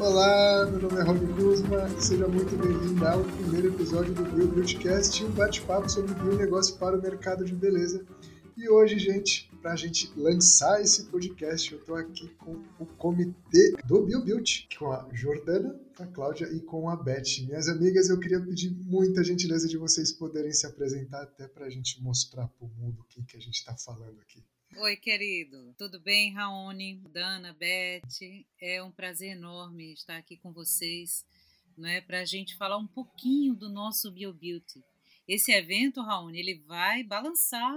Olá, meu nome é Rony Kuzma e seja muito bem-vindo ao primeiro episódio do Bio Beautycast, um bate-papo sobre bionegócio para o mercado de beleza. E hoje, gente, para a gente lançar esse podcast, eu estou aqui com o comitê do Bio Beauty, com a Jordana, a Cláudia e com a Beth. Minhas amigas, eu queria pedir muita gentileza de vocês poderem se apresentar até para a gente mostrar para o mundo o que a gente está falando aqui. Oi, querido. Tudo bem, Raoni, Dana, Beth? É um prazer enorme estar aqui com vocês, não é, para a gente falar um pouquinho do nosso Bio Beauty. Esse evento, Raoni, ele vai balançar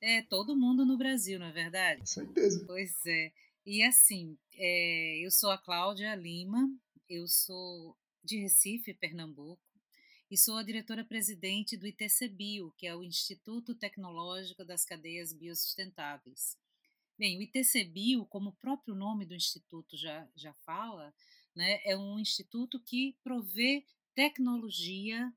é, todo mundo no Brasil, não é verdade? Com certeza. Pois é. E assim, é, eu sou a Cláudia Lima, eu sou de Recife, Pernambuco e sou a diretora-presidente do ITCBio, que é o Instituto Tecnológico das Cadeias Biosustentáveis. Bem, o ITCBio, como o próprio nome do instituto já, já fala, né, é um instituto que provê tecnologia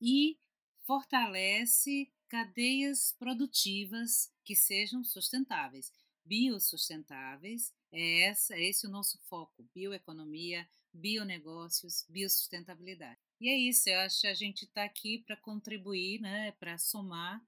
e fortalece cadeias produtivas que sejam sustentáveis, biossustentáveis. É, essa, é esse o nosso foco: bioeconomia, bionegócios, biosustentabilidade. E é isso, eu acho que a gente está aqui para contribuir, né, para somar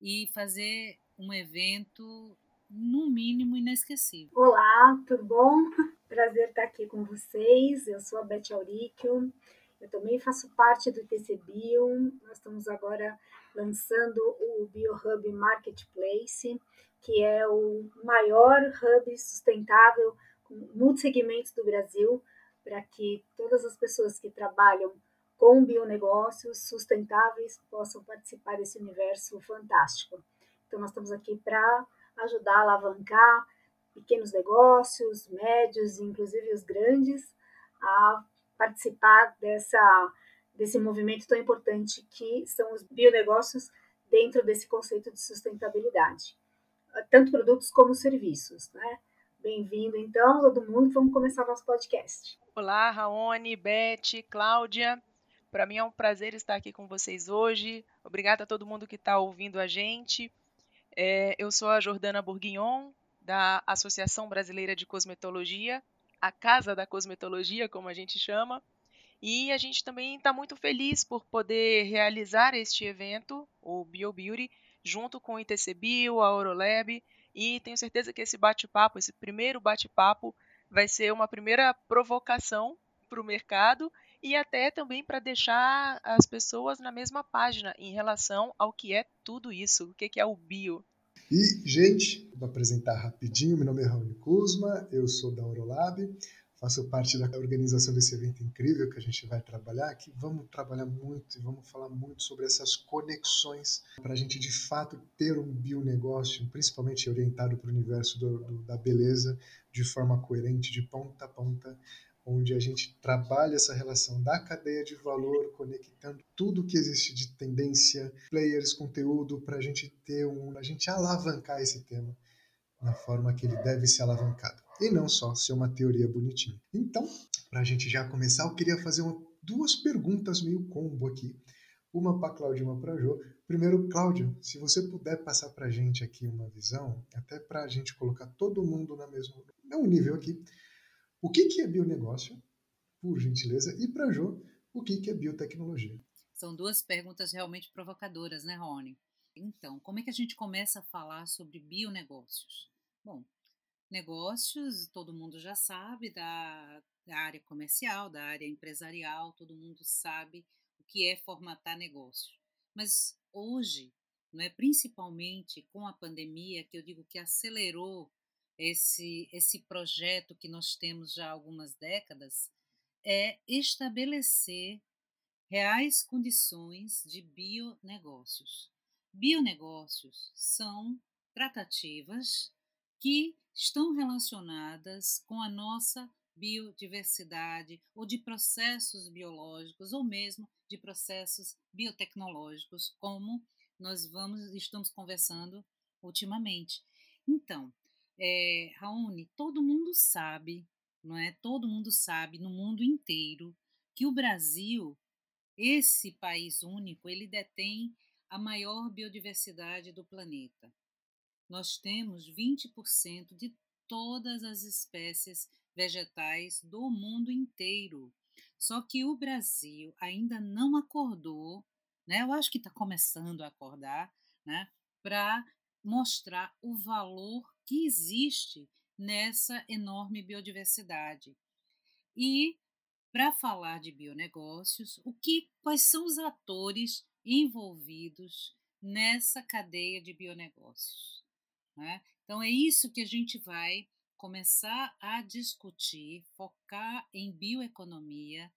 e fazer um evento, no mínimo, inesquecível. Olá, tudo bom? Prazer estar aqui com vocês. Eu sou a Beth Auríquio, eu também faço parte do TC Bio. Nós estamos agora lançando o BioHub Marketplace, que é o maior hub sustentável com multissegmentos do Brasil, para que todas as pessoas que trabalham com bionegócios sustentáveis possam participar desse universo fantástico. Então, nós estamos aqui para ajudar a alavancar pequenos negócios, médios, inclusive os grandes, a participar dessa, desse movimento tão importante que são os bionegócios dentro desse conceito de sustentabilidade, tanto produtos como serviços, né? Bem-vindo, então, todo mundo. Vamos começar nosso podcast. Olá, Raoni, Beth, Cláudia. Para mim é um prazer estar aqui com vocês hoje. Obrigada a todo mundo que está ouvindo a gente. É, eu sou a Jordana Bourguignon, da Associação Brasileira de Cosmetologia, a Casa da Cosmetologia, como a gente chama. E a gente também está muito feliz por poder realizar este evento, o BioBeauty, junto com o ITC Bio, a Orolab, e tenho certeza que esse bate-papo, esse primeiro bate-papo, vai ser uma primeira provocação para o mercado e até também para deixar as pessoas na mesma página em relação ao que é tudo isso, o que é o bio. E, gente, vou apresentar rapidinho. Meu nome é Raul Kuzma, eu sou da Orolab, faço parte da organização desse evento incrível que a gente vai trabalhar aqui. Vamos trabalhar muito e vamos falar muito sobre essas conexões para a gente de fato ter um bionegócio, principalmente orientado para o universo do, do, da beleza, de forma coerente, de ponta a ponta, onde a gente trabalha essa relação da cadeia de valor, conectando tudo que existe de tendência, players, conteúdo, para a gente ter um, a gente alavancar esse tema na forma que ele deve ser alavancado e não só ser uma teoria bonitinha. Então, para a gente já começar, eu queria fazer uma, duas perguntas meio combo aqui, uma para Cláudia e uma para Jô. Primeiro, Cláudia, se você puder passar para a gente aqui uma visão, até para a gente colocar todo mundo na mesmo, no nível aqui, o que, que é bionegócio, por gentileza, e para Jô, o que, que é biotecnologia? São duas perguntas realmente provocadoras, né, Rony? Então, como é que a gente começa a falar sobre bionegócios? Bom, negócios, todo mundo já sabe, da, da área comercial, da área empresarial, todo mundo sabe o que é formatar negócio. Mas hoje, não é principalmente com a pandemia que eu digo que acelerou esse, esse projeto que nós temos já há algumas décadas é estabelecer reais condições de bionegócios. Bionegócios são tratativas que estão relacionadas com a nossa biodiversidade ou de processos biológicos ou mesmo de processos biotecnológicos, como nós vamos estamos conversando ultimamente. Então, é, Raoni, todo mundo sabe, não é? Todo mundo sabe no mundo inteiro que o Brasil, esse país único, ele detém a maior biodiversidade do planeta. Nós temos 20% de todas as espécies vegetais do mundo inteiro. Só que o Brasil ainda não acordou, né? Eu acho que está começando a acordar, né? Para mostrar o valor que existe nessa enorme biodiversidade. E para falar de bionegócios, o que, quais são os atores envolvidos nessa cadeia de bionegócios? Né? Então é isso que a gente vai começar a discutir, focar em bioeconomia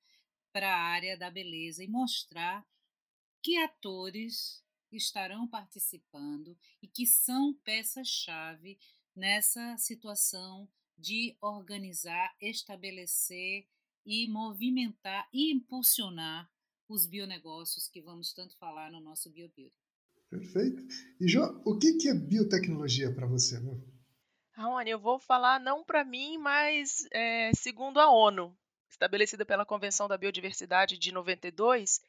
para a área da beleza e mostrar que atores estarão participando e que são peças-chave nessa situação de organizar, estabelecer e movimentar e impulsionar os bionegócios que vamos tanto falar no nosso BioBeauty. Perfeito. E Jó, o que é biotecnologia para você? Né? Raoni, eu vou falar não para mim, mas é, segundo a ONU, estabelecida pela Convenção da Biodiversidade de 92,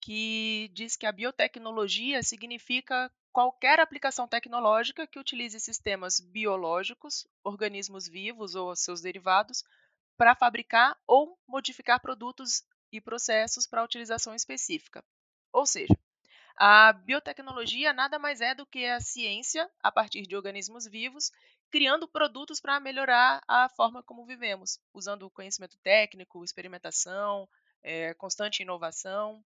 que diz que a biotecnologia significa qualquer aplicação tecnológica que utilize sistemas biológicos, organismos vivos ou seus derivados, para fabricar ou modificar produtos e processos para utilização específica. Ou seja, a biotecnologia nada mais é do que a ciência, a partir de organismos vivos, criando produtos para melhorar a forma como vivemos, usando conhecimento técnico, experimentação, é, constante inovação.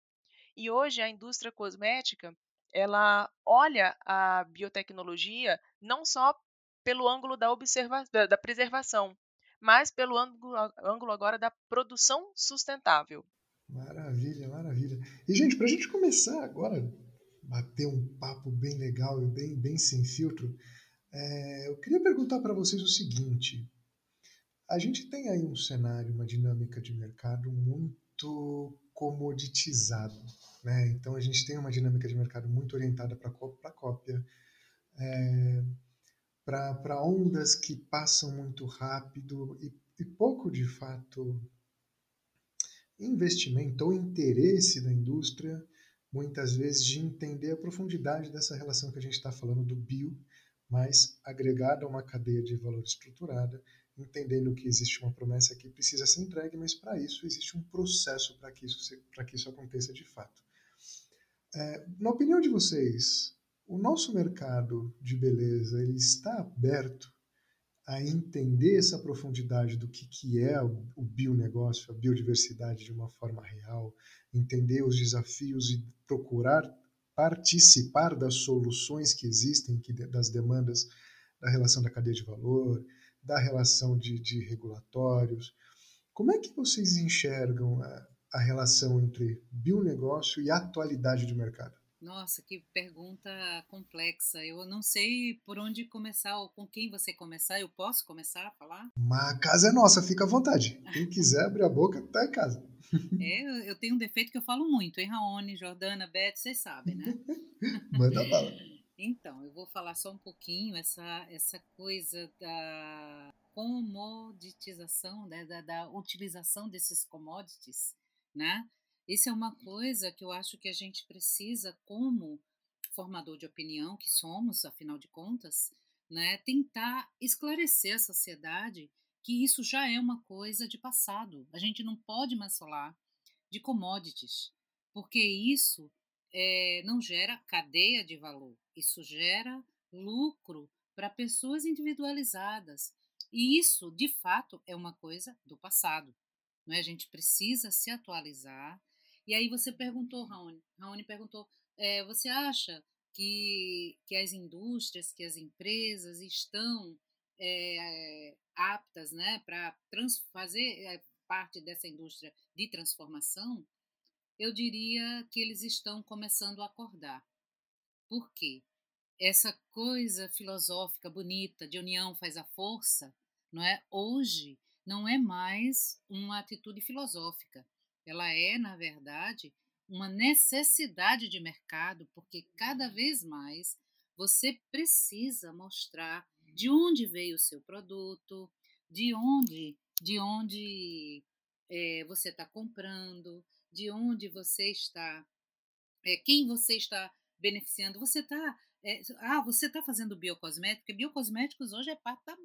E hoje a indústria cosmética ela olha a biotecnologia não só pelo ângulo da, observa da preservação, mas pelo ângulo, ângulo agora da produção sustentável. Maravilha. E, gente, para a gente começar agora bater um papo bem legal e bem, bem sem filtro, é, eu queria perguntar para vocês o seguinte: a gente tem aí um cenário, uma dinâmica de mercado muito comoditizado. Né? Então a gente tem uma dinâmica de mercado muito orientada para cópia, é, para ondas que passam muito rápido e, e pouco de fato investimento ou interesse da indústria, muitas vezes, de entender a profundidade dessa relação que a gente está falando do bio, mas agregada a uma cadeia de valor estruturada entendendo que existe uma promessa que precisa ser entregue, mas para isso existe um processo para que, isso que isso aconteça de fato. É, na opinião de vocês, o nosso mercado de beleza ele está aberto a entender essa profundidade do que, que é o, o bionegócio, a biodiversidade de uma forma real, entender os desafios e procurar participar das soluções que existem, que, das demandas da relação da cadeia de valor, da relação de, de regulatórios. Como é que vocês enxergam a, a relação entre bionegócio e atualidade de mercado? Nossa, que pergunta complexa. Eu não sei por onde começar ou com quem você começar. Eu posso começar a falar? Mas a casa é nossa, fica à vontade. Quem quiser abrir a boca, tá em casa. É, eu tenho um defeito que eu falo muito, hein, Raoni, Jordana, Beth, vocês sabem, né? Manda bala. Então, eu vou falar só um pouquinho essa, essa coisa da comoditização, né, da, da utilização desses commodities, né? Isso é uma coisa que eu acho que a gente precisa, como formador de opinião que somos, afinal de contas, né, tentar esclarecer a sociedade que isso já é uma coisa de passado. A gente não pode mais falar de commodities, porque isso é, não gera cadeia de valor, isso gera lucro para pessoas individualizadas. E isso, de fato, é uma coisa do passado. Não é? A gente precisa se atualizar. E aí você perguntou, Raoni, Raoni perguntou, é, você acha que, que as indústrias, que as empresas estão é, aptas né, para fazer é, parte dessa indústria de transformação? eu diria que eles estão começando a acordar. Por quê? Essa coisa filosófica bonita de união faz a força, não é? Hoje não é mais uma atitude filosófica. Ela é, na verdade, uma necessidade de mercado, porque cada vez mais você precisa mostrar de onde veio o seu produto, de onde, de onde é, você está comprando, de onde você está, é, quem você está beneficiando. Você está. É, ah, você está fazendo biocosmético, porque biocosméticos hoje é,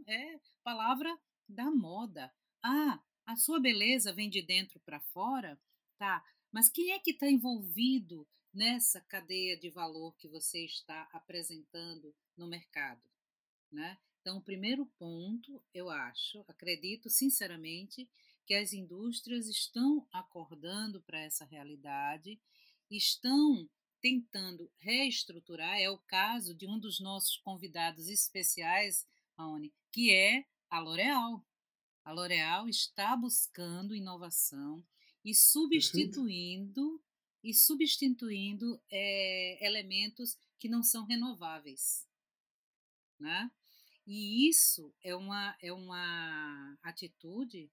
é palavra da moda. Ah, a sua beleza vem de dentro para fora, tá? Mas quem é que está envolvido nessa cadeia de valor que você está apresentando no mercado, né? Então, o primeiro ponto, eu acho, acredito sinceramente, que as indústrias estão acordando para essa realidade, estão tentando reestruturar. É o caso de um dos nossos convidados especiais, Raoni, que é a L'Oréal. A L'Oréal está buscando inovação e substituindo e substituindo é, elementos que não são renováveis, né? E isso é uma é uma atitude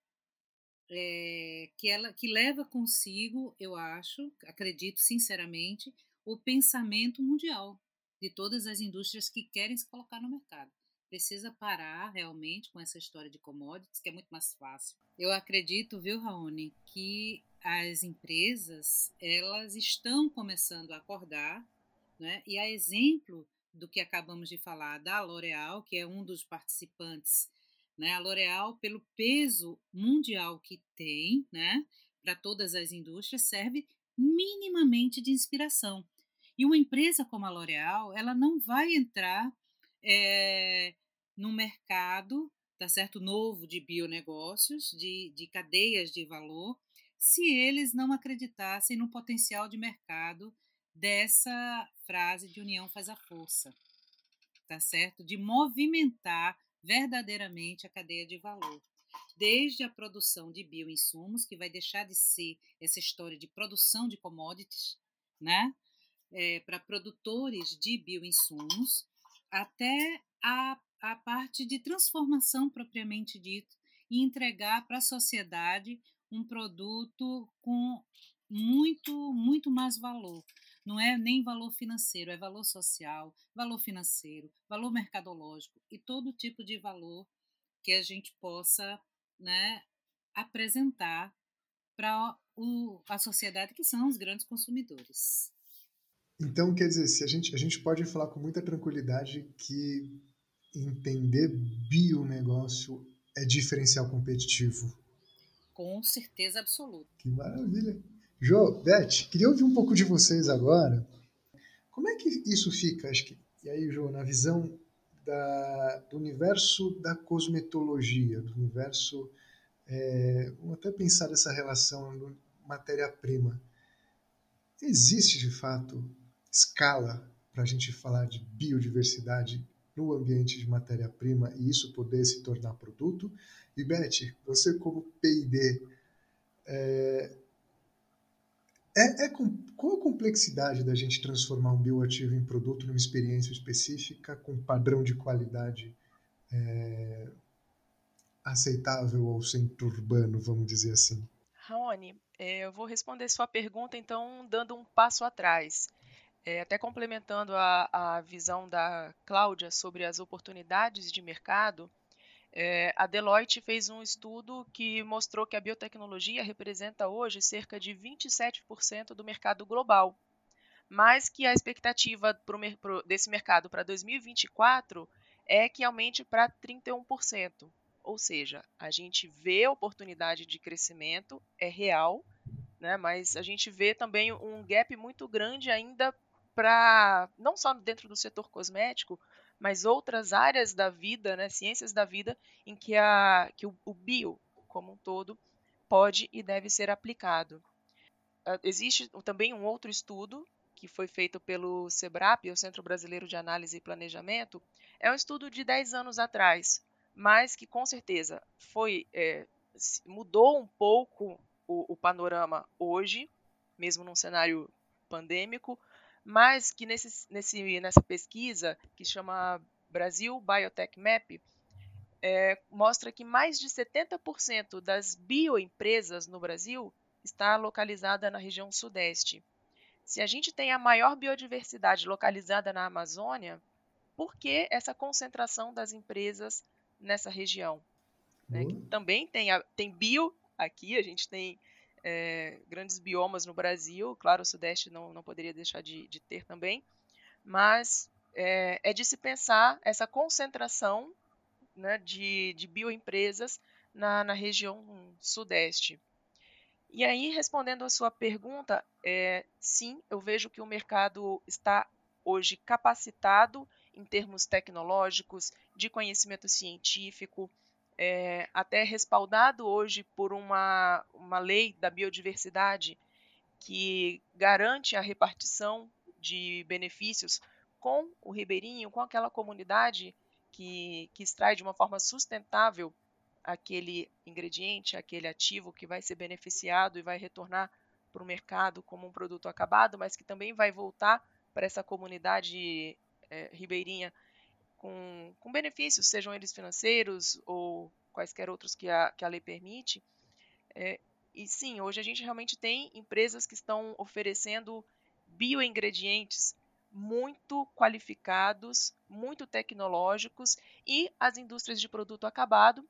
é, que ela que leva consigo, eu acho, acredito sinceramente, o pensamento mundial de todas as indústrias que querem se colocar no mercado. Precisa parar realmente com essa história de commodities, que é muito mais fácil. Eu acredito, viu, Raoni, que as empresas elas estão começando a acordar, né? E a exemplo do que acabamos de falar da L'Oréal, que é um dos participantes, né? A L'Oréal, pelo peso mundial que tem, né? Para todas as indústrias, serve minimamente de inspiração. E uma empresa como a L'Oréal, ela não vai entrar é, no mercado, tá certo, novo de bionegócios, de, de cadeias de valor, se eles não acreditassem no potencial de mercado dessa frase de união faz a força, tá certo? De movimentar verdadeiramente a cadeia de valor. Desde a produção de bioinsumos, que vai deixar de ser essa história de produção de commodities, né? É, para produtores de bioinsumos, até a, a parte de transformação propriamente dito e entregar para a sociedade um produto com muito, muito mais valor. Não é nem valor financeiro, é valor social, valor financeiro, valor mercadológico e todo tipo de valor que a gente possa né, apresentar para a sociedade, que são os grandes consumidores. Então, quer dizer, se a, gente, a gente pode falar com muita tranquilidade que entender bionegócio é diferencial competitivo com certeza absoluta. Que maravilha. Jô, Beth, queria ouvir um pouco de vocês agora. Como é que isso fica, acho que, e aí, Jô, na visão da, do universo da cosmetologia, do universo. É, vamos até pensar essa relação matéria-prima. Existe, de fato, escala para a gente falar de biodiversidade no ambiente de matéria-prima e isso poder se tornar produto? E Beth, você como P&D, é, é, é, qual a complexidade da gente transformar um bioativo em produto numa experiência específica com padrão de qualidade é, aceitável ao centro urbano, vamos dizer assim? Raoni, é, eu vou responder sua pergunta então dando um passo atrás. É, até complementando a, a visão da Cláudia sobre as oportunidades de mercado, é, a Deloitte fez um estudo que mostrou que a biotecnologia representa hoje cerca de 27% do mercado global, mas que a expectativa pro, pro, desse mercado para 2024 é que aumente para 31%. Ou seja, a gente vê a oportunidade de crescimento, é real, né, mas a gente vê também um gap muito grande ainda para, não só dentro do setor cosmético, mas outras áreas da vida, né, ciências da vida, em que, a, que o, o bio, como um todo, pode e deve ser aplicado. Uh, existe também um outro estudo que foi feito pelo SEBRAP, o Centro Brasileiro de Análise e Planejamento. É um estudo de 10 anos atrás, mas que com certeza foi é, mudou um pouco o, o panorama hoje, mesmo num cenário pandêmico, mas que nesse, nesse, nessa pesquisa, que chama Brasil Biotech Map, é, mostra que mais de 70% das bioempresas no Brasil está localizada na região sudeste. Se a gente tem a maior biodiversidade localizada na Amazônia, por que essa concentração das empresas nessa região? Né? Também tem, a, tem bio aqui, a gente tem é, grandes biomas no Brasil, claro, o Sudeste não, não poderia deixar de, de ter também, mas é, é, de se pensar essa concentração né, de, de bioempresas na, na região sudeste. E aí, respondendo a sua pergunta, é, sim, eu vejo que o mercado está hoje capacitado em termos tecnológicos, de conhecimento científico, é, até respaldado hoje por uma, uma lei da biodiversidade que garante a repartição de benefícios com o ribeirinho, com aquela comunidade que, que extrai de uma forma sustentável aquele ingrediente, aquele ativo que vai ser beneficiado e vai retornar para o mercado como um produto acabado, mas que também vai voltar para essa comunidade é, ribeirinha com, com benefícios, sejam eles financeiros ou quaisquer outros que a, que a lei permite. É, e sim, hoje a gente realmente tem empresas que estão oferecendo bioingredientes muito qualificados, muito tecnológicos e as indústrias de produto acabado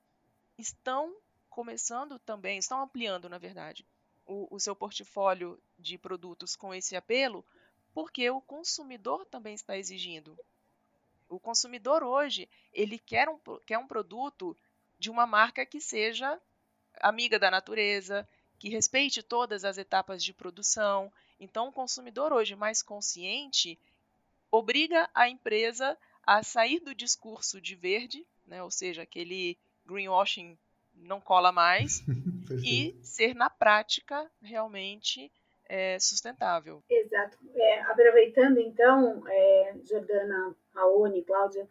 estão começando também, estão ampliando, na verdade, o, o seu portfólio de produtos com esse apelo, porque o consumidor também está exigindo. O consumidor hoje, ele quer um, quer um produto de uma marca que seja amiga da natureza, que respeite todas as etapas de produção. Então, o consumidor hoje mais consciente obriga a empresa a sair do discurso de verde, né, ou seja, aquele greenwashing não cola mais, e ser na prática realmente é, sustentável. Exato. É, aproveitando então, é, Jordana, Raoni, Cláudia,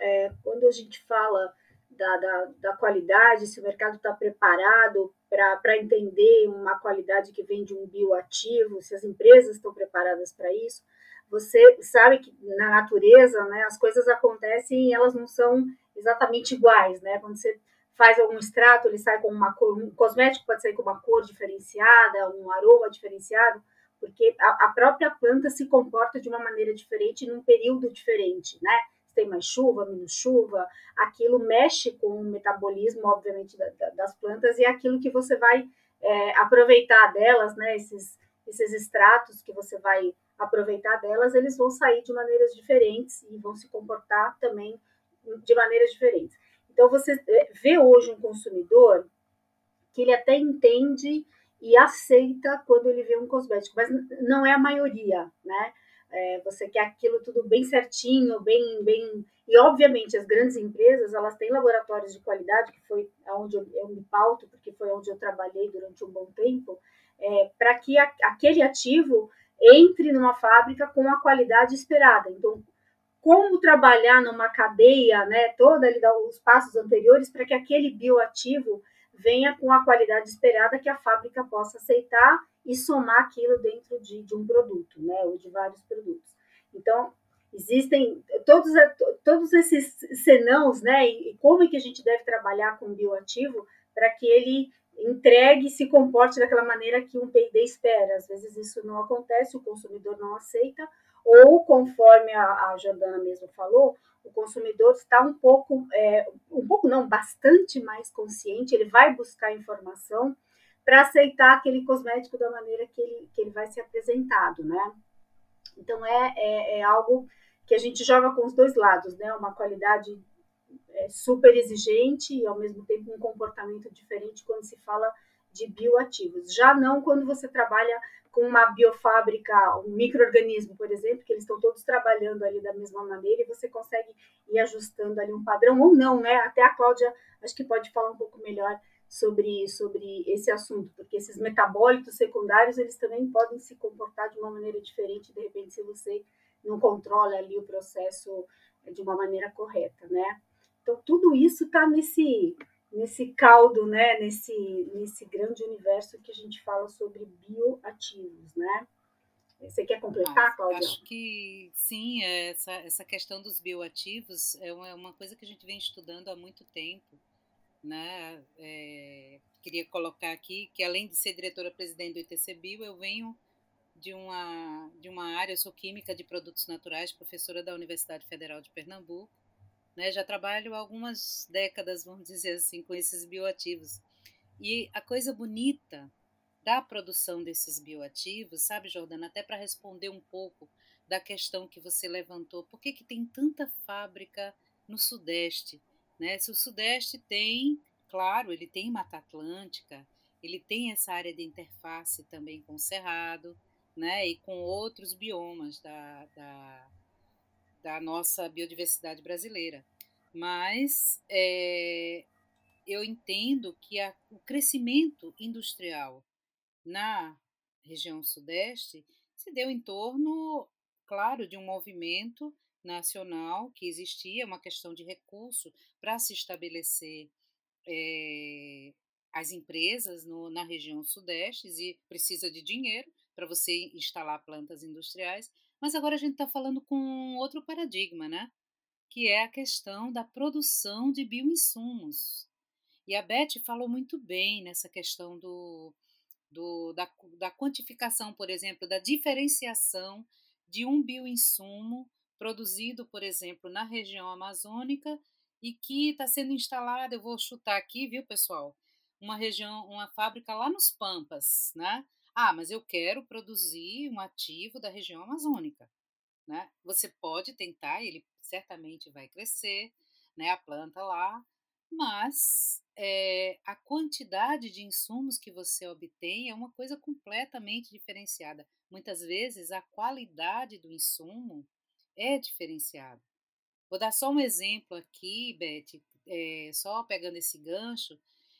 é, quando a gente fala da, da, da qualidade, se o mercado está preparado para entender uma qualidade que vem de um bioativo, se as empresas estão preparadas para isso, você sabe que na natureza né, as coisas acontecem e elas não são exatamente iguais. Né? Quando você faz algum extrato, ele sai com uma cor, um cosmético pode sair com uma cor diferenciada, um aroma diferenciado, porque a, a própria planta se comporta de uma maneira diferente num período diferente, né? Tem mais chuva, menos chuva, aquilo mexe com o metabolismo, obviamente, da, da, das plantas e é aquilo que você vai é, aproveitar delas, né? Esses, esses extratos que você vai aproveitar delas, eles vão sair de maneiras diferentes e vão se comportar também de maneiras diferentes. Então, você vê hoje um consumidor que ele até entende e aceita quando ele vê um cosmético, mas não é a maioria, né? É, você quer aquilo tudo bem certinho, bem, bem. E obviamente as grandes empresas elas têm laboratórios de qualidade, que foi onde eu, eu me pauto, porque foi onde eu trabalhei durante um bom tempo, é, para que a, aquele ativo entre numa fábrica com a qualidade esperada. Então, como trabalhar numa cadeia, né, toda ali os passos anteriores para que aquele bioativo venha com a qualidade esperada que a fábrica possa aceitar e somar aquilo dentro de, de um produto, né, ou de vários produtos. Então, existem todos, todos esses senãos, né, e como é que a gente deve trabalhar com o bioativo para que ele entregue e se comporte daquela maneira que um P&D espera. Às vezes isso não acontece, o consumidor não aceita, ou conforme a, a Jordana mesmo falou, o consumidor está um pouco, é, um pouco não, bastante mais consciente, ele vai buscar informação para aceitar aquele cosmético da maneira que ele, que ele vai ser apresentado, né? Então é, é, é algo que a gente joga com os dois lados, né? Uma qualidade é, super exigente e ao mesmo tempo um comportamento diferente quando se fala de bioativos. Já não quando você trabalha com uma biofábrica, um microorganismo, por exemplo, que eles estão todos trabalhando ali da mesma maneira e você consegue ir ajustando ali um padrão ou não, né? Até a Cláudia acho que pode falar um pouco melhor sobre, sobre esse assunto, porque esses metabólitos secundários, eles também podem se comportar de uma maneira diferente, de repente, se você não controla ali o processo de uma maneira correta, né? Então, tudo isso está nesse, nesse caldo, né, nesse, nesse grande universo que a gente fala sobre bioativos, né? Você quer completar, ah, Cláudia? Acho que sim, é, essa, essa questão dos bioativos é uma, é uma coisa que a gente vem estudando há muito tempo. Né? É, queria colocar aqui que, além de ser diretora-presidente do ITC Bio, eu venho de uma, de uma área, eu sou química de produtos naturais, professora da Universidade Federal de Pernambuco, né? Já trabalho algumas décadas, vamos dizer assim, com esses bioativos. E a coisa bonita da produção desses bioativos, sabe, Jordana, até para responder um pouco da questão que você levantou, por que, que tem tanta fábrica no Sudeste? Né? Se o Sudeste tem, claro, ele tem Mata Atlântica, ele tem essa área de interface também com o Cerrado, né, e com outros biomas da, da, da nossa biodiversidade brasileira. Mas é, eu entendo que a, o crescimento industrial na região sudeste se deu em torno, claro, de um movimento nacional que existia, uma questão de recurso para se estabelecer é, as empresas no, na região sudeste e precisa de dinheiro para você instalar plantas industriais. Mas agora a gente está falando com outro paradigma, né? Que é a questão da produção de bioinsumos. E a Beth falou muito bem nessa questão do, do, da, da quantificação, por exemplo, da diferenciação de um bioinsumo produzido, por exemplo, na região amazônica e que está sendo instalado, eu vou chutar aqui, viu, pessoal? Uma região, uma fábrica lá nos Pampas, né? Ah, mas eu quero produzir um ativo da região amazônica, né? Você pode tentar, ele certamente vai crescer, né? A planta lá, mas é, a quantidade de insumos que você obtém é uma coisa completamente diferenciada. Muitas vezes a qualidade do insumo é diferenciada. Vou dar só um exemplo aqui, Beth, é, só pegando esse gancho.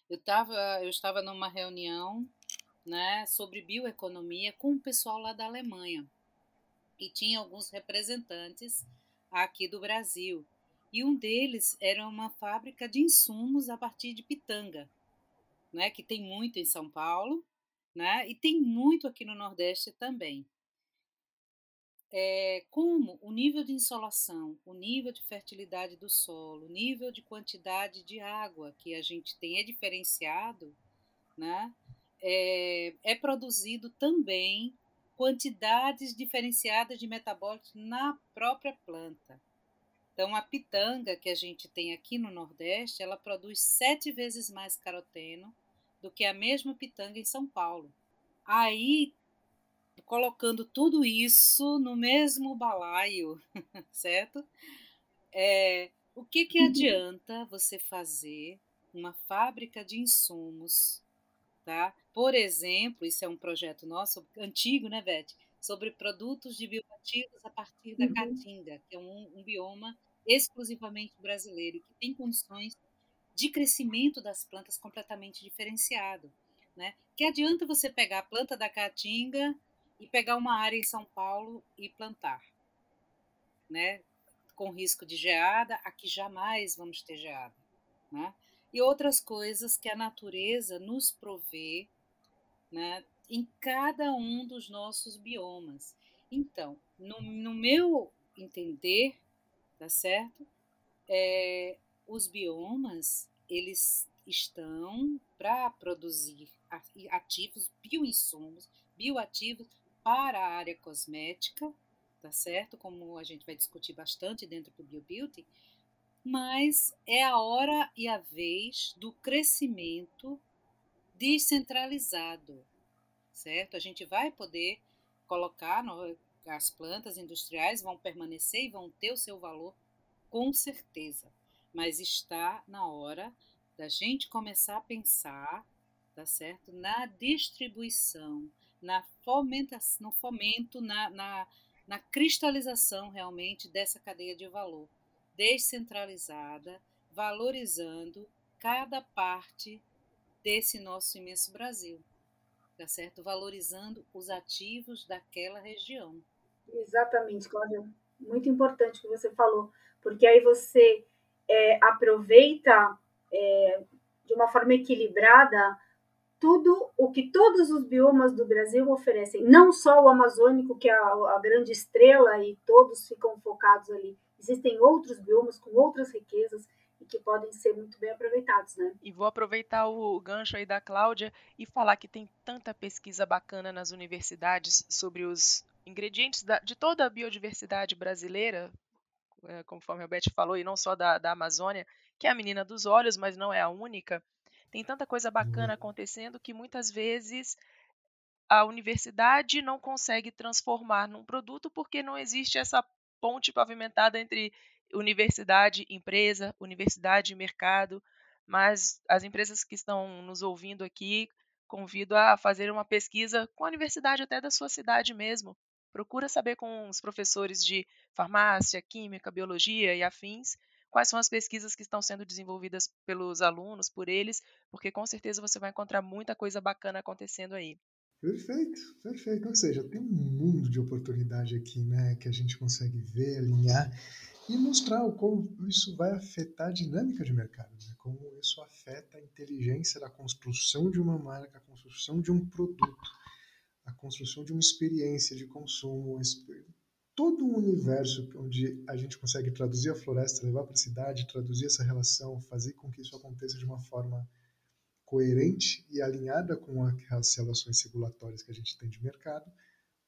Eu, tava, eu estava numa reunião né, sobre bioeconomia com o pessoal lá da Alemanha e tinha alguns representantes aqui do Brasil. E um deles era uma fábrica de insumos a partir de pitanga, né, que tem muito em São Paulo, né, e tem muito aqui no Nordeste também. É, como o nível de insolação, o nível de fertilidade do solo, o nível de quantidade de água que a gente tem é diferenciado, né, é, é produzido também quantidades diferenciadas de metabólicos na própria planta. Então, a pitanga que a gente tem aqui no Nordeste, ela produz sete vezes mais caroteno do que a mesma pitanga em São Paulo. Aí, colocando tudo isso no mesmo balaio, certo? É, o que, que adianta você fazer uma fábrica de insumos, tá? Por exemplo, isso é um projeto nosso, antigo, né, Beth? sobre produtos de bioativos a partir da uhum. caatinga, que é um, um bioma exclusivamente brasileiro, que tem condições de crescimento das plantas completamente diferenciado. Né? Que adianta você pegar a planta da caatinga e pegar uma área em São Paulo e plantar, né? com risco de geada, aqui jamais vamos ter geada. Né? E outras coisas que a natureza nos provê né? em cada um dos nossos biomas. Então, no, no meu entender, tá certo? É, os biomas, eles estão para produzir ativos, bioinsumos, bioativos para a área cosmética, tá certo? Como a gente vai discutir bastante dentro do BioBeauty, mas é a hora e a vez do crescimento descentralizado, certo? A gente vai poder colocar, no, as plantas industriais vão permanecer e vão ter o seu valor, com certeza. Mas está na hora da gente começar a pensar, tá certo? Na distribuição, na fomentação, no fomento, na, na, na cristalização realmente dessa cadeia de valor, descentralizada, valorizando cada parte desse nosso imenso Brasil tá certo? Valorizando os ativos daquela região. Exatamente, Cláudia. Muito importante o que você falou, porque aí você é, aproveita é, de uma forma equilibrada tudo o que todos os biomas do Brasil oferecem, não só o amazônico, que é a, a grande estrela e todos ficam focados ali. Existem outros biomas com outras riquezas e que podem ser muito bem aproveitados, né? E vou aproveitar o gancho aí da Cláudia e falar que tem tanta pesquisa bacana nas universidades sobre os ingredientes da, de toda a biodiversidade brasileira, é, conforme a Beth falou, e não só da, da Amazônia, que é a menina dos olhos, mas não é a única. Tem tanta coisa bacana uhum. acontecendo que muitas vezes a universidade não consegue transformar num produto porque não existe essa ponte pavimentada entre universidade, empresa, universidade, mercado. mas as empresas que estão nos ouvindo aqui, convido a fazer uma pesquisa com a universidade até da sua cidade mesmo. Procura saber com os professores de farmácia, química, biologia e afins quais são as pesquisas que estão sendo desenvolvidas pelos alunos, por eles, porque com certeza você vai encontrar muita coisa bacana acontecendo aí. Perfeito, perfeito. Ou seja, tem um mundo de oportunidade aqui, né, que a gente consegue ver, alinhar e mostrar como isso vai afetar a dinâmica de mercado, né? como isso afeta a inteligência da construção de uma marca, a construção de um produto, a construção de uma experiência de consumo, todo um universo onde a gente consegue traduzir a floresta, levar para a cidade, traduzir essa relação, fazer com que isso aconteça de uma forma coerente e alinhada com as relações regulatórias que a gente tem de mercado,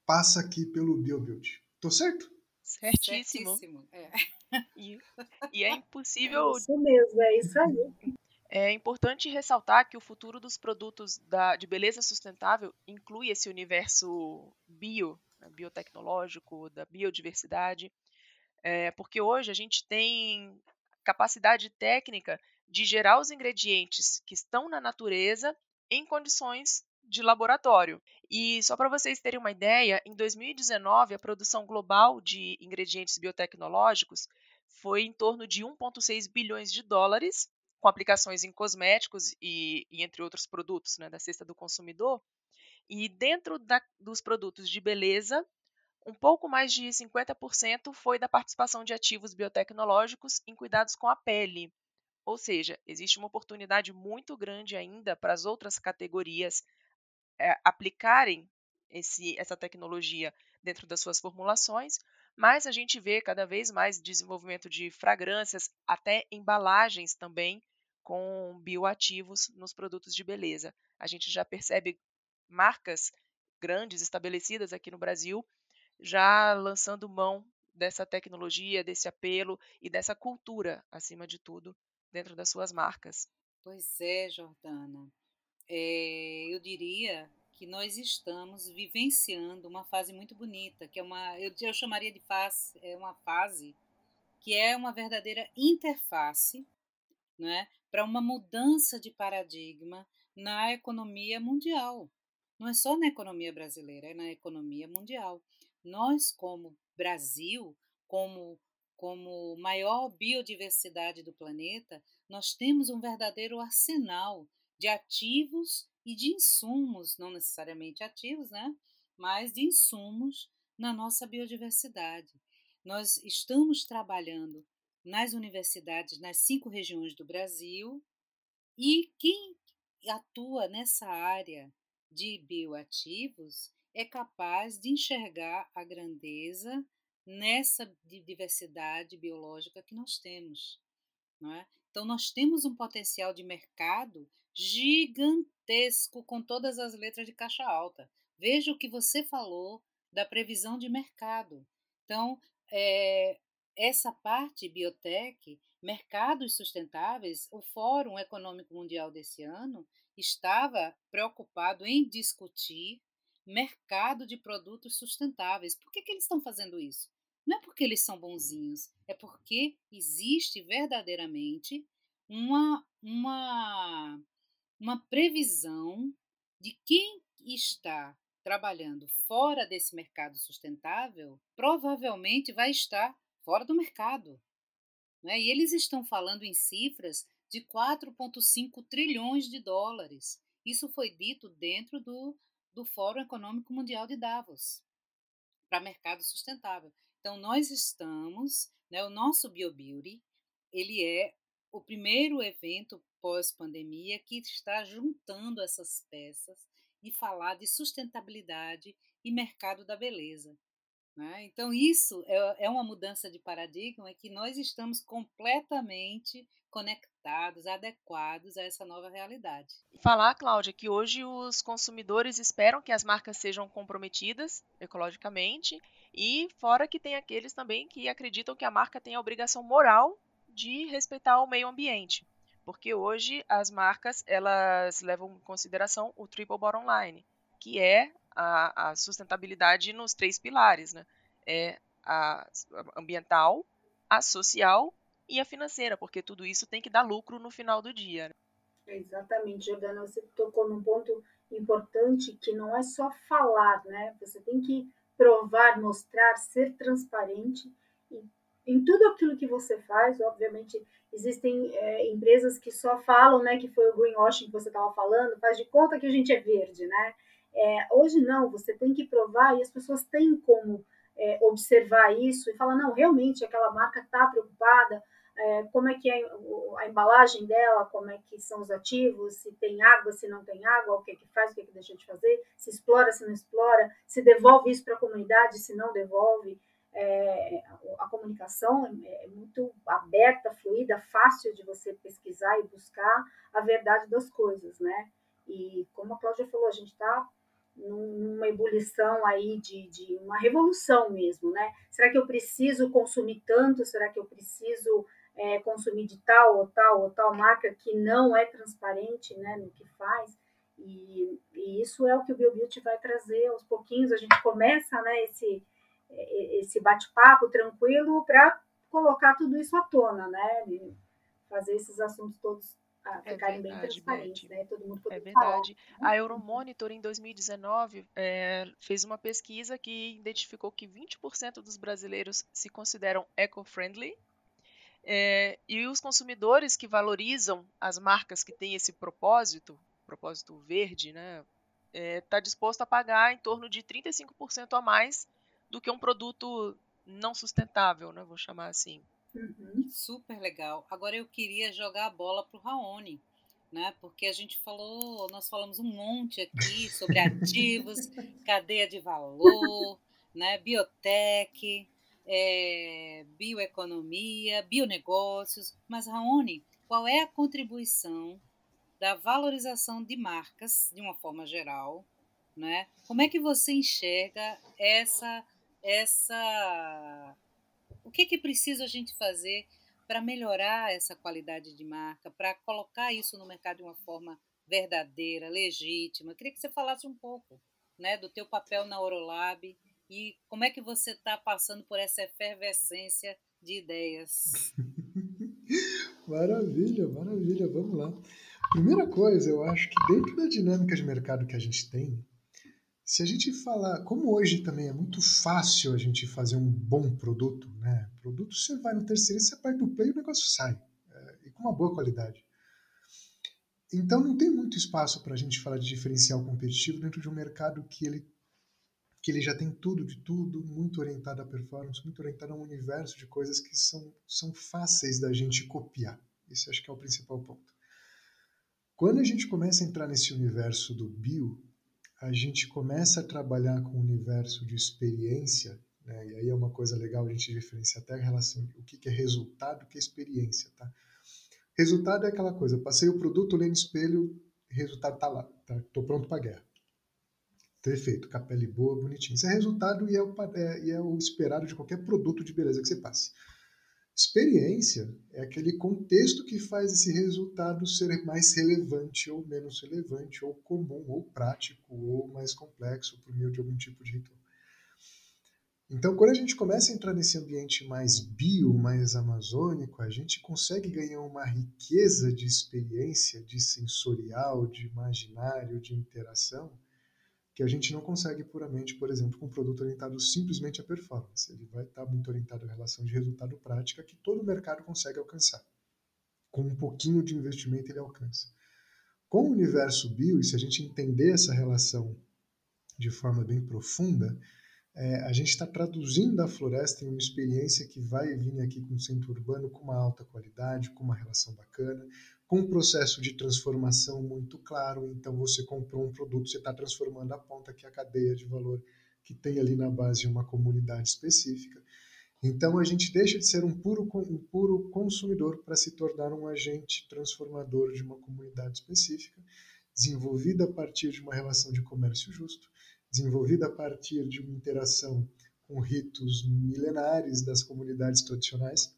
passa aqui pelo BioBuild. Tô certo? Certíssimo. Certíssimo. É. E, e, é impossível. É isso mesmo, é isso aí. É importante ressaltar que o futuro dos produtos da, de beleza sustentável inclui esse universo bio, né, biotecnológico, da biodiversidade, é, porque hoje a gente tem capacidade técnica de gerar os ingredientes que estão na natureza em condições de laboratório. E só para vocês terem uma ideia, em 2019 a produção global de ingredientes biotecnológicos foi em torno de 1,6 bilhões de dólares, com aplicações em cosméticos e, e entre outros produtos né, da cesta do consumidor. E dentro da, dos produtos de beleza, um pouco mais de 50% foi da participação de ativos biotecnológicos em cuidados com a pele. Ou seja, existe uma oportunidade muito grande ainda para as outras categorias é, aplicarem esse, essa tecnologia dentro das suas formulações, mas a gente vê cada vez mais desenvolvimento de fragrâncias, até embalagens também com bioativos nos produtos de beleza. A gente já percebe marcas grandes estabelecidas aqui no Brasil já lançando mão dessa tecnologia, desse apelo e dessa cultura, acima de tudo, dentro das suas marcas. Pois é, Jordana é, eu diria que nós estamos vivenciando uma fase muito bonita, que é uma, eu, eu chamaria de fase, é uma fase que é uma verdadeira interface, né, para uma mudança de paradigma na economia mundial. Não é só na economia brasileira, é na economia mundial. Nós, como Brasil, como como maior biodiversidade do planeta, nós temos um verdadeiro arsenal de ativos e de insumos, não necessariamente ativos, né? mas de insumos na nossa biodiversidade. Nós estamos trabalhando nas universidades, nas cinco regiões do Brasil, e quem atua nessa área de bioativos é capaz de enxergar a grandeza nessa diversidade biológica que nós temos. Não é? Então, nós temos um potencial de mercado gigantesco com todas as letras de caixa alta. Veja o que você falou da previsão de mercado. Então, é, essa parte biotech, mercados sustentáveis, o Fórum Econômico Mundial desse ano estava preocupado em discutir mercado de produtos sustentáveis. Por que, que eles estão fazendo isso? Não é porque eles são bonzinhos, é porque existe verdadeiramente uma, uma uma previsão de quem está trabalhando fora desse mercado sustentável provavelmente vai estar fora do mercado. Né? E eles estão falando em cifras de 4,5 trilhões de dólares. Isso foi dito dentro do, do Fórum Econômico Mundial de Davos para mercado sustentável. Então, nós estamos, né, o nosso BioBeauty, ele é o primeiro evento pós-pandemia que está juntando essas peças e falar de sustentabilidade e mercado da beleza. Né? Então, isso é, é uma mudança de paradigma que nós estamos completamente conectados, adequados a essa nova realidade. Falar, Cláudia, que hoje os consumidores esperam que as marcas sejam comprometidas ecologicamente e fora que tem aqueles também que acreditam que a marca tem a obrigação moral de respeitar o meio ambiente, porque hoje as marcas elas levam em consideração o triple bottom line, que é a, a sustentabilidade nos três pilares, né? É a ambiental, a social e a financeira, porque tudo isso tem que dar lucro no final do dia. Né? Exatamente, Jordana, você tocou num ponto importante que não é só falar, né? Você tem que provar, mostrar, ser transparente em, em tudo aquilo que você faz. Obviamente, existem é, empresas que só falam, né? Que foi o greenwashing que você estava falando, faz de conta que a gente é verde, né? É, hoje não, você tem que provar e as pessoas têm como é, observar isso e falar, não, realmente aquela marca está preocupada, é, como é que é a embalagem dela, como é que são os ativos, se tem água, se não tem água, o que é que faz, o que é que deixa de fazer, se explora, se não explora, se devolve isso para a comunidade, se não devolve. É, a comunicação é, é muito aberta, fluida, fácil de você pesquisar e buscar a verdade das coisas, né? E como a Cláudia falou, a gente está numa ebulição aí de, de uma revolução mesmo, né? Será que eu preciso consumir tanto? Será que eu preciso é, consumir de tal ou tal ou tal marca que não é transparente né, no que faz. E, e isso é o que o BioBeauty vai trazer aos pouquinhos. A gente começa né, esse, esse bate-papo tranquilo para colocar tudo isso à tona, né? E fazer esses assuntos todos ah, é ficarem verdade, bem transparentes, né? Todo mundo poder É verdade. Falar. A Euromonitor, em 2019, é, fez uma pesquisa que identificou que 20% dos brasileiros se consideram eco-friendly é, e os consumidores que valorizam as marcas que têm esse propósito, propósito verde, né, está é, tá disposto a pagar em torno de 35% a mais do que um produto não sustentável, né, vou chamar assim. Uhum. Super legal. Agora eu queria jogar a bola para o Raoni, né? Porque a gente falou, nós falamos um monte aqui sobre ativos, cadeia de valor, né? Biotech, é, bioeconomia, bionegócios. Mas, Raoni, qual é a contribuição da valorização de marcas, de uma forma geral? Né? Como é que você enxerga essa. Essa o que, que precisa a gente fazer para melhorar essa qualidade de marca, para colocar isso no mercado de uma forma verdadeira, legítima? Eu queria que você falasse um pouco né, do teu papel na Orolab e como é que você está passando por essa efervescência de ideias? maravilha, maravilha, vamos lá. Primeira coisa, eu acho que dentro da dinâmica de mercado que a gente tem, se a gente falar, como hoje também é muito fácil a gente fazer um bom produto, né? Produto você vai no terceiro, você aperta o play e o negócio sai, é, e com uma boa qualidade. Então não tem muito espaço para a gente falar de diferencial competitivo dentro de um mercado que ele que ele já tem tudo de tudo, muito orientado à performance, muito orientado a um universo de coisas que são, são fáceis da gente copiar. Isso acho que é o principal ponto. Quando a gente começa a entrar nesse universo do bio, a gente começa a trabalhar com o universo de experiência, né? e aí é uma coisa legal a gente diferenciar até a relação o que, é resultado o que é experiência. Tá? Resultado é aquela coisa, passei o produto, olhei no espelho, resultado está lá, tá? Tô pronto para guerra perfeito, com a pele boa, bonitinho. Isso é resultado e é, o, é, e é o esperado de qualquer produto de beleza que você passe. Experiência é aquele contexto que faz esse resultado ser mais relevante ou menos relevante, ou comum, ou prático, ou mais complexo por meio de algum tipo de ritual. Então, quando a gente começa a entrar nesse ambiente mais bio, mais amazônico, a gente consegue ganhar uma riqueza de experiência, de sensorial, de imaginário, de interação, que a gente não consegue puramente, por exemplo, com um produto orientado simplesmente à performance. Ele vai estar muito orientado à relação de resultado prática que todo mercado consegue alcançar. Com um pouquinho de investimento ele alcança. Com o universo bio, e se a gente entender essa relação de forma bem profunda, é, a gente está traduzindo a floresta em uma experiência que vai vir aqui com o centro urbano com uma alta qualidade, com uma relação bacana, com um processo de transformação muito claro. Então, você comprou um produto, você está transformando a ponta, que é a cadeia de valor que tem ali na base uma comunidade específica. Então, a gente deixa de ser um puro, um puro consumidor para se tornar um agente transformador de uma comunidade específica, desenvolvida a partir de uma relação de comércio justo, desenvolvida a partir de uma interação com ritos milenares das comunidades tradicionais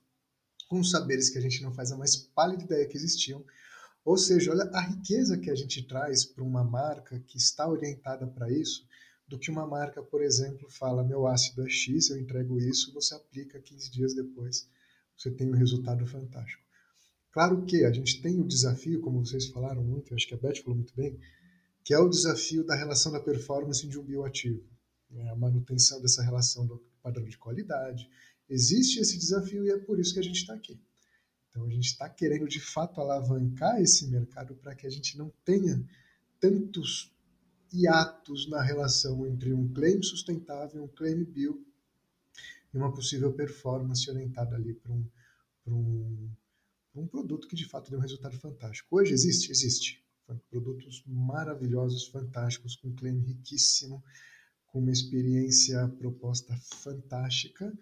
com saberes que a gente não faz a mais pálida ideia que existiam. Ou seja, olha a riqueza que a gente traz para uma marca que está orientada para isso, do que uma marca, por exemplo, fala: meu ácido é X, eu entrego isso, você aplica 15 dias depois você tem um resultado fantástico. Claro que a gente tem o desafio, como vocês falaram muito, acho que a Beth falou muito bem, que é o desafio da relação da performance de um bioativo, né? a manutenção dessa relação do padrão de qualidade. Existe esse desafio e é por isso que a gente está aqui. Então a gente está querendo de fato alavancar esse mercado para que a gente não tenha tantos hiatos na relação entre um claim sustentável, um claim bio e uma possível performance orientada ali para um, um, um produto que de fato deu um resultado fantástico. Hoje existe? Existe. Produtos maravilhosos, fantásticos, com claim riquíssimo, com uma experiência proposta fantástica,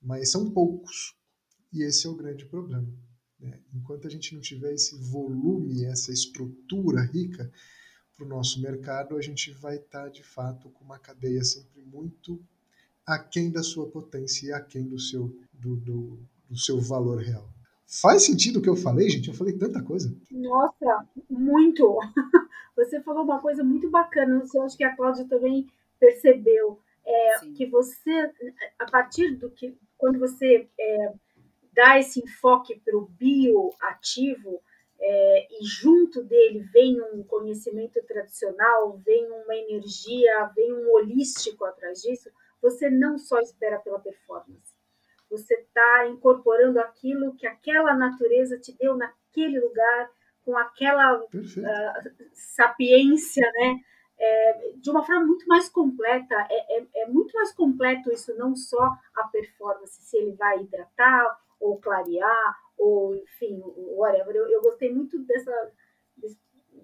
mas são poucos. E esse é o grande problema. Né? Enquanto a gente não tiver esse volume, essa estrutura rica para o nosso mercado, a gente vai estar, tá, de fato, com uma cadeia sempre muito aquém da sua potência e aquém do seu, do, do, do seu valor real. Faz sentido o que eu falei, gente? Eu falei tanta coisa. Nossa, muito! Você falou uma coisa muito bacana, eu acho que a Cláudia também percebeu. É, que você, a partir do que, quando você é, dá esse enfoque para o bioativo, é, e junto dele vem um conhecimento tradicional, vem uma energia, vem um holístico atrás disso, você não só espera pela performance, você está incorporando aquilo que aquela natureza te deu naquele lugar, com aquela uh, sapiência, né? É, de uma forma muito mais completa. É, é, é, muito mais completo isso, não só a performance, se ele vai hidratar ou clarear, ou enfim, whatever. Eu, eu gostei muito dessa, dessa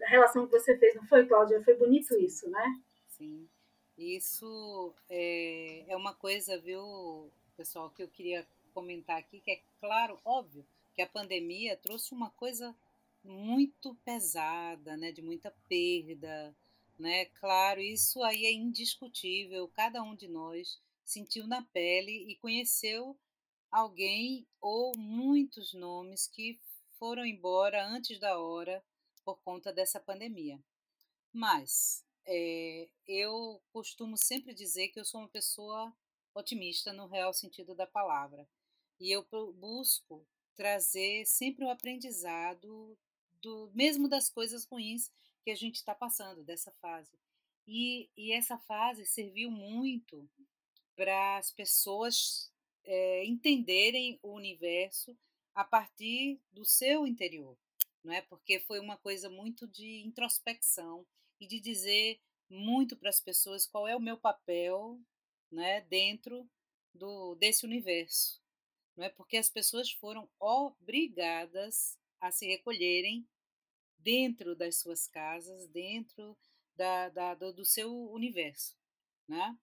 relação que você fez, não foi, Cláudia? Foi bonito isso, né? Sim. Isso é, é uma coisa, viu, pessoal, que eu queria comentar aqui, que é claro, óbvio, que a pandemia trouxe uma coisa muito pesada, né, de muita perda, né? Claro, isso aí é indiscutível. Cada um de nós sentiu na pele e conheceu alguém ou muitos nomes que foram embora antes da hora por conta dessa pandemia. Mas é, eu costumo sempre dizer que eu sou uma pessoa otimista no real sentido da palavra. E eu busco trazer sempre o aprendizado do mesmo das coisas ruins que a gente está passando dessa fase. E, e, essa fase serviu muito para as pessoas é, entenderem o universo a partir do seu interior, não é? Porque foi uma coisa muito de introspecção e de dizer muito para as pessoas qual é o meu papel, né, dentro do desse universo, não é? Porque as pessoas foram obrigadas a se recolherem dentro das suas casas, dentro da, da do, seu universo, né?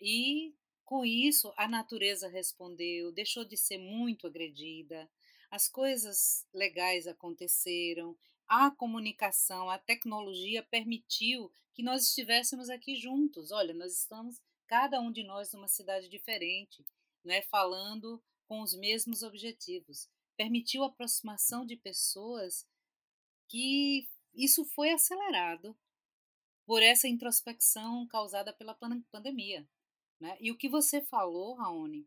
E com isso, a natureza respondeu, deixou de ser muito agredida, as coisas legais aconteceram, a comunicação, a tecnologia permitiu que nós estivéssemos aqui juntos. Olha, nós estamos, cada um de nós, numa cidade diferente, né, falando com os mesmos objetivos. Permitiu a aproximação de pessoas que isso foi acelerado por essa introspecção causada pela pandemia. Né? E o que você falou, Raoni,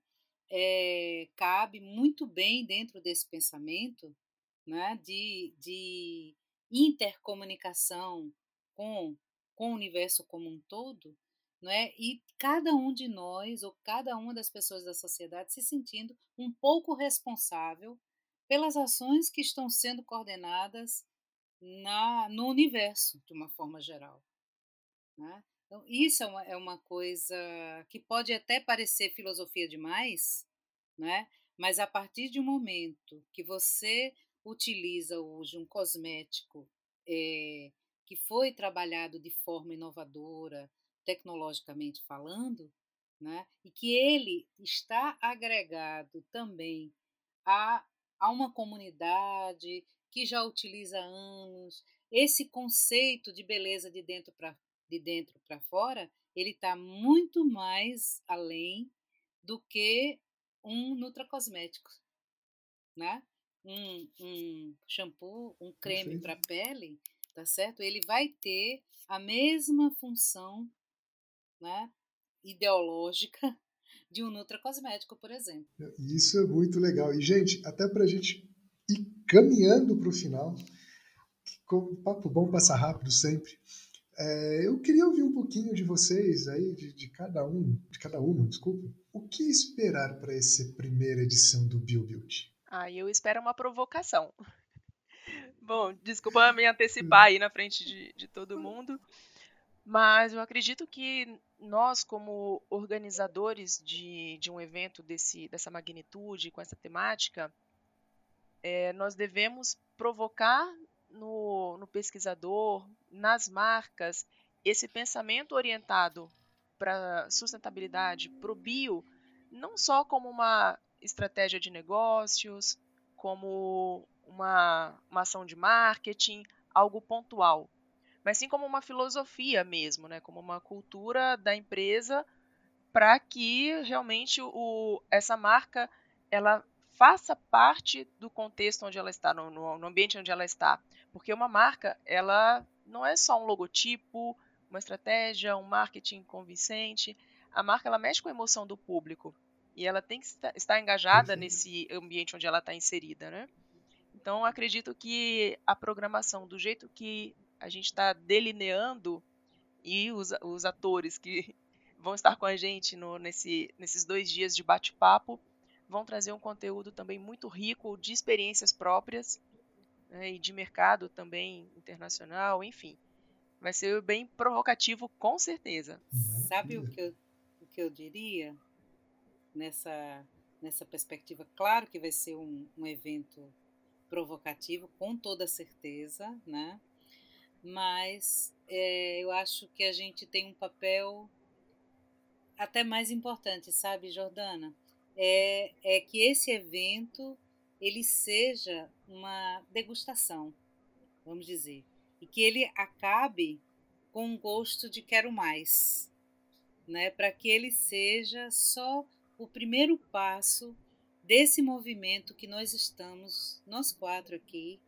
é, cabe muito bem dentro desse pensamento né, de, de intercomunicação com, com o universo como um todo, né, e cada um de nós, ou cada uma das pessoas da sociedade, se sentindo um pouco responsável pelas ações que estão sendo coordenadas na, no universo, de uma forma geral. Né? Então, isso é uma, é uma coisa que pode até parecer filosofia demais, né? mas a partir de um momento que você utiliza hoje um cosmético é, que foi trabalhado de forma inovadora, tecnologicamente falando, né? e que ele está agregado também a, a uma comunidade que já utiliza há anos, esse conceito de beleza de dentro para de dentro para fora, ele está muito mais além do que um nutracosmético, né? Um, um shampoo, um creme para pele, tá certo? Ele vai ter a mesma função, né? Ideológica, de um nutracosmético, por exemplo. Isso é muito legal. E, gente, até para a gente ir caminhando para o final, que papo bom passa rápido sempre. É, eu queria ouvir um pouquinho de vocês aí, de, de, cada um, de cada uma, desculpa. O que esperar para essa primeira edição do BioBuild? Ah, eu espero uma provocação. Bom, desculpa me antecipar aí na frente de, de todo mundo, mas eu acredito que nós, como organizadores de, de um evento desse, dessa magnitude, com essa temática, é, nós devemos provocar no, no pesquisador, nas marcas, esse pensamento orientado para sustentabilidade, para o bio, não só como uma estratégia de negócios, como uma, uma ação de marketing, algo pontual, mas sim como uma filosofia mesmo, né? como uma cultura da empresa para que realmente o, essa marca ela faça parte do contexto onde ela está, no, no, ambiente onde ela está. Porque uma marca, ela não é só um logotipo, uma estratégia, um marketing convincente. A marca, ela mexe com a emoção do público. E ela tem que estar engajada nesse ambiente onde ela está inserida, né? Então, acredito que a programação, do jeito que a gente está delineando, e os, os atores que vão estar com a gente no, nesse, nesses dois dias de bate-papo, vão trazer um conteúdo também muito rico de experiências próprias né, e de mercado também internacional, enfim. Vai ser bem provocativo, com certeza. Sabe o que eu, o que eu diria nessa, nessa perspectiva? Claro que vai ser um, um evento provocativo, com toda certeza, né? Mas é, eu acho que a gente tem um papel até mais importante, sabe, Jordana? É, é que esse evento ele seja uma degustação, vamos dizer, e que ele acabe com um gosto de quero mais, né? Para que ele seja só o primeiro passo desse movimento que nós estamos, nós quatro aqui,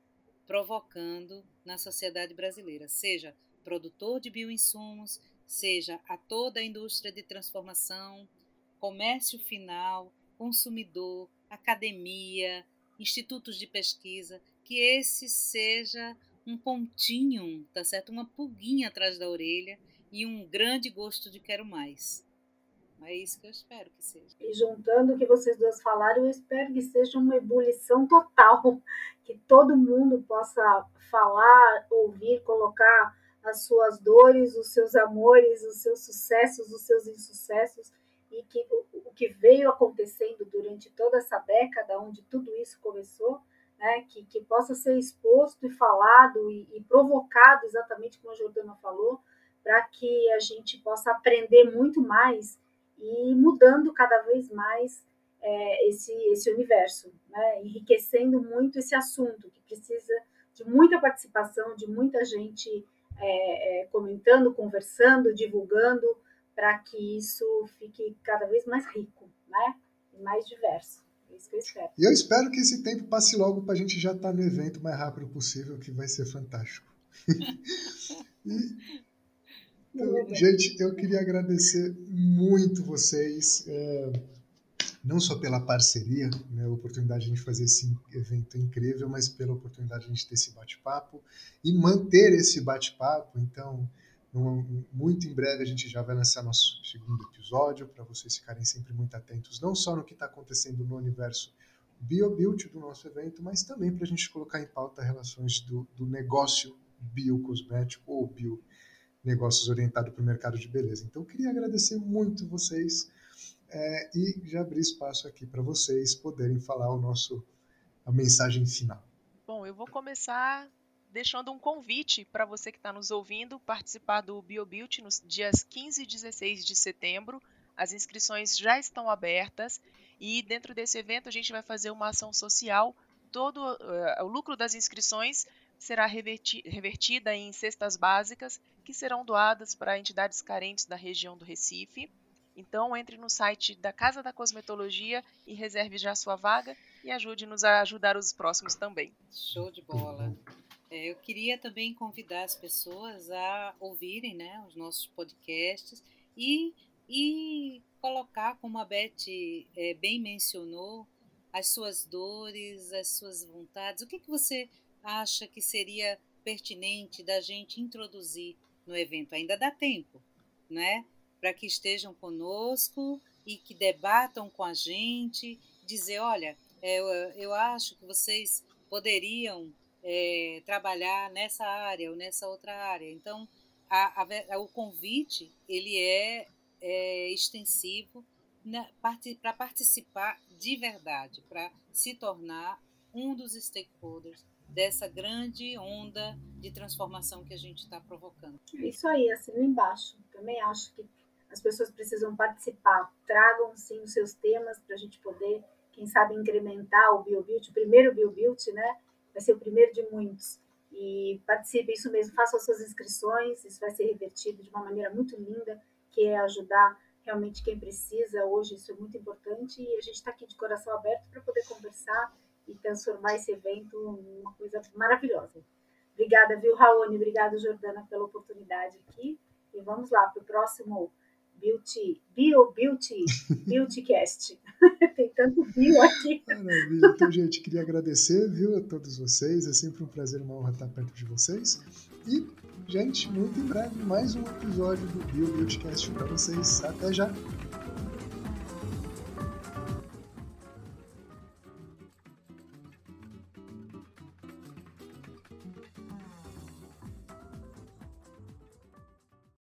provocando na sociedade brasileira, seja produtor de bioinsumos, seja a toda a indústria de transformação, comércio final, consumidor, academia, institutos de pesquisa, que esse seja um pontinho, tá certo? Uma pulguinha atrás da orelha e um grande gosto de quero mais. É isso que eu espero que seja. E juntando o que vocês duas falaram, eu espero que seja uma ebulição total, que todo mundo possa falar, ouvir, colocar as suas dores, os seus amores, os seus sucessos, os seus insucessos e que o, o, que veio acontecendo durante toda essa década, onde tudo isso começou, né, que, que possa ser exposto e falado e, e provocado, exatamente como a Jordana falou, para que a gente possa aprender muito mais e mudando cada vez mais é, esse, esse universo, né, enriquecendo muito esse assunto, que precisa de muita participação, de muita gente é, é, comentando, conversando, divulgando, para que isso fique cada vez mais rico, né? E mais diverso. É isso que eu espero. E eu espero que esse tempo passe logo para a gente já estar tá no evento o mais rápido possível, que vai ser fantástico. e, então, gente, eu queria agradecer muito vocês, é, não só pela parceria, né, a oportunidade de a gente fazer esse evento incrível, mas pela oportunidade de a gente ter esse bate-papo e manter esse bate-papo. Então, muito em breve a gente já vai lançar nosso segundo episódio para vocês ficarem sempre muito atentos, não só no que está acontecendo no universo BioBuild do nosso evento, mas também para a gente colocar em pauta relações do, do negócio biocosmético ou bio negócios orientado para o mercado de beleza. Então, queria agradecer muito vocês é, e já abrir espaço aqui para vocês poderem falar o nosso a mensagem final. Bom, eu vou começar deixando um convite para você que está nos ouvindo participar do BioBuild nos dias 15 e 16 de setembro. As inscrições já estão abertas e dentro desse evento a gente vai fazer uma ação social. Todo uh, o lucro das inscrições será reverti revertida em cestas básicas que serão doadas para entidades carentes da região do Recife. Então entre no site da Casa da Cosmetologia e reserve já sua vaga e ajude-nos a ajudar os próximos também. Show de bola. É, eu queria também convidar as pessoas a ouvirem né, os nossos podcasts e, e colocar, como a Beth é, bem mencionou, as suas dores, as suas vontades. O que, que você acha que seria pertinente da gente introduzir no evento? Ainda dá tempo, né? Para que estejam conosco e que debatam com a gente, dizer, olha, é, eu, eu acho que vocês poderiam é, trabalhar nessa área ou nessa outra área. Então, a, a, o convite ele é, é extensivo para participar de verdade, para se tornar um dos stakeholders dessa grande onda de transformação que a gente está provocando. É isso aí, assino embaixo. Também acho que as pessoas precisam participar. Tragam, sim, os seus temas para a gente poder, quem sabe, incrementar o BioBuild. O primeiro BioBuild, né? Vai ser o primeiro de muitos. E participe, isso mesmo, façam as suas inscrições. Isso vai ser revertido de uma maneira muito linda, que é ajudar realmente quem precisa. Hoje isso é muito importante e a gente está aqui de coração aberto para poder conversar e transformar esse evento numa coisa maravilhosa. Obrigada, viu, Raoni? Obrigada, Jordana, pela oportunidade aqui. E vamos lá para o próximo Beauty, Bio Beauty, Beautycast. Tem tanto bio aqui. Maravilha. Então, gente, queria agradecer, viu, a todos vocês. É sempre um prazer, uma honra estar perto de vocês. E, gente, muito em breve, mais um episódio do Bio Beautycast para vocês. Até já!